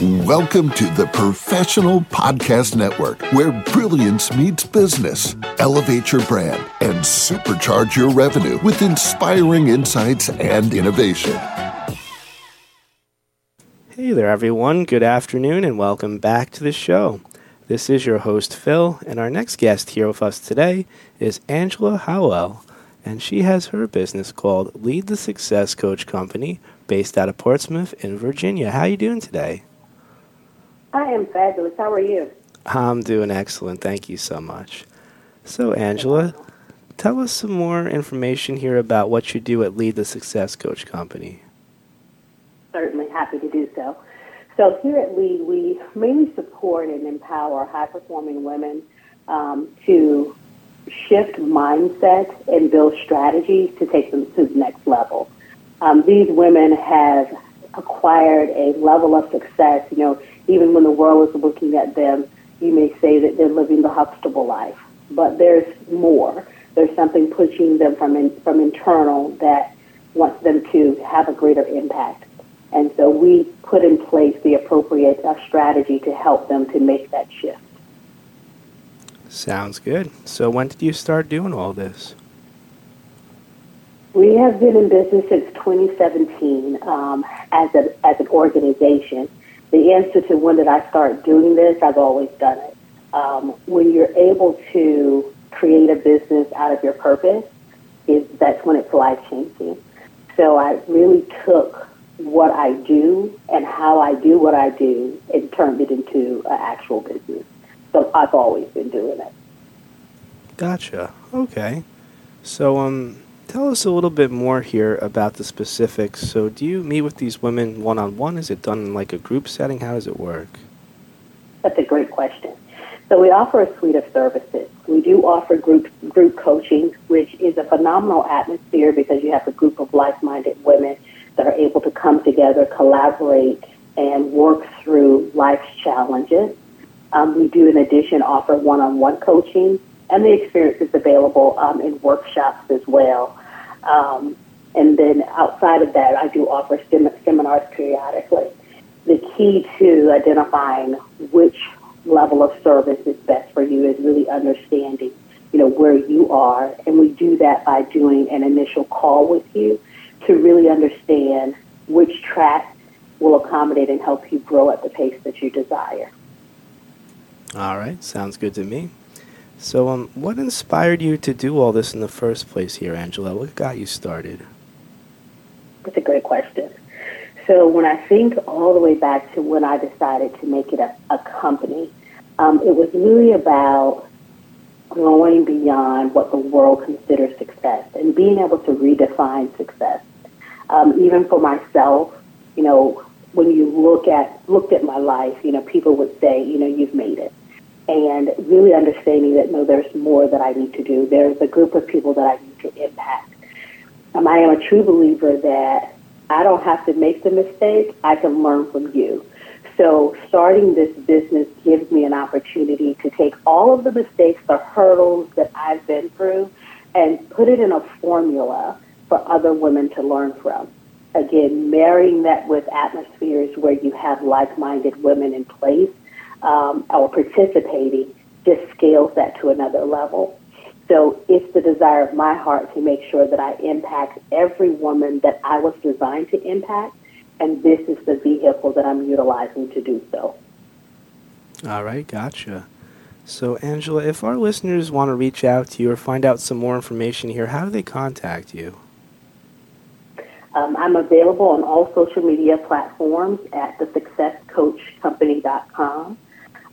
Welcome to the Professional Podcast Network, where brilliance meets business. Elevate your brand and supercharge your revenue with inspiring insights and innovation. Hey there, everyone. Good afternoon, and welcome back to the show. This is your host, Phill, and our next guest here with us today is Angela Hollowell, and she has her business called Lead the Success Coach Company, based out of Portsmouth in Virginia. How are you doing today? I am fabulous. How are you? I'm doing excellent. Thank you so much. So, Angela, tell us some more information here about what you do at Lead the Success Coach Company. Certainly happy to do so. So, here at Lead, we mainly support and empower high performing women um, to shift mindset and build strategies to take them to the next level. Um, these women have acquired a level of success, you know, even when the world is looking at them, you may say that they're living the Huxtable life. But there's more. There's something pushing them from in, from internal that wants them to have a greater impact. And so we put in place the appropriate uh, strategy to help them to make that shift. Sounds good. So when did you start doing all this? We have been in business since 2017 um, as, a, as an organization the answer to when did I start doing this, I've always done it. Um, when you're able to create a business out of your purpose, is that's when it's life changing. So I really took what I do and how I do what I do and turned it into an actual business. So I've always been doing it. Gotcha. Okay. So um Tell us a little bit more here about the specifics. So, do you meet with these women one on one? Is it done in like a group setting? How does it work? That's a great question. So, we offer a suite of services. We do offer group group coaching, which is a phenomenal atmosphere because you have a group of like minded women that are able to come together, collaborate, and work through life's challenges. Um, we do, in addition, offer one on one coaching and the experience is available um, in workshops as well. Um, and then outside of that, I do offer sem- seminars periodically. The key to identifying which level of service is best for you is really understanding, you know, where you are. And we do that by doing an initial call with you to really understand which track will accommodate and help you grow at the pace that you desire. All right, sounds good to me. So, um, what inspired you to do all this in the first place here, Angela? What got you started? That's a great question. So, when I think all the way back to when I decided to make it a, a company, um, it was really about going beyond what the world considers success and being able to redefine success. Um, even for myself, you know, when you look at looked at my life, you know, people would say, you know, you've made and really understanding that no, there's more that I need to do. There's a group of people that I need to impact. Um, I am a true believer that I don't have to make the mistake. I can learn from you. So starting this business gives me an opportunity to take all of the mistakes, the hurdles that I've been through, and put it in a formula for other women to learn from. Again, marrying that with atmospheres where you have like-minded women in place um, or participating just scales that to another level. So it's the desire of my heart to make sure that I impact every woman that I was designed to impact, and this is the vehicle that I'm utilizing to do so. All right, gotcha. So, Angela, if our listeners want to reach out to you or find out some more information here, how do they contact you? Um, I'm available on all social media platforms at thesuccesscoachcompany.com.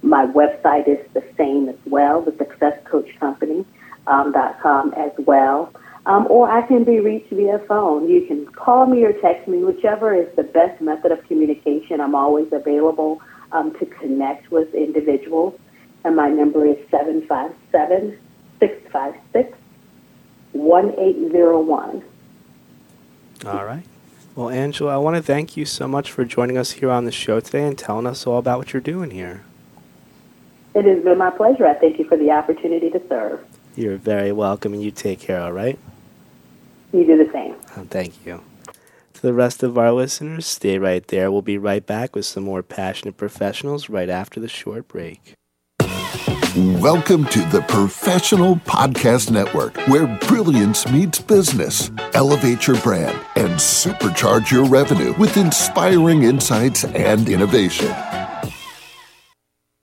My website is the same as well, the successcoachcompany.com um, as well. Um, or I can be reached via phone. You can call me or text me, whichever is the best method of communication. I'm always available um, to connect with individuals. And my number is 757 656 1801. All right. Well, Angela, I want to thank you so much for joining us here on the show today and telling us all about what you're doing here. It has been my pleasure. I thank you for the opportunity to serve. You're very welcome, and you take care, all right? You do the same. Oh, thank you. To the rest of our listeners, stay right there. We'll be right back with some more passionate professionals right after the short break. Welcome to the Professional Podcast Network, where brilliance meets business. Elevate your brand and supercharge your revenue with inspiring insights and innovation.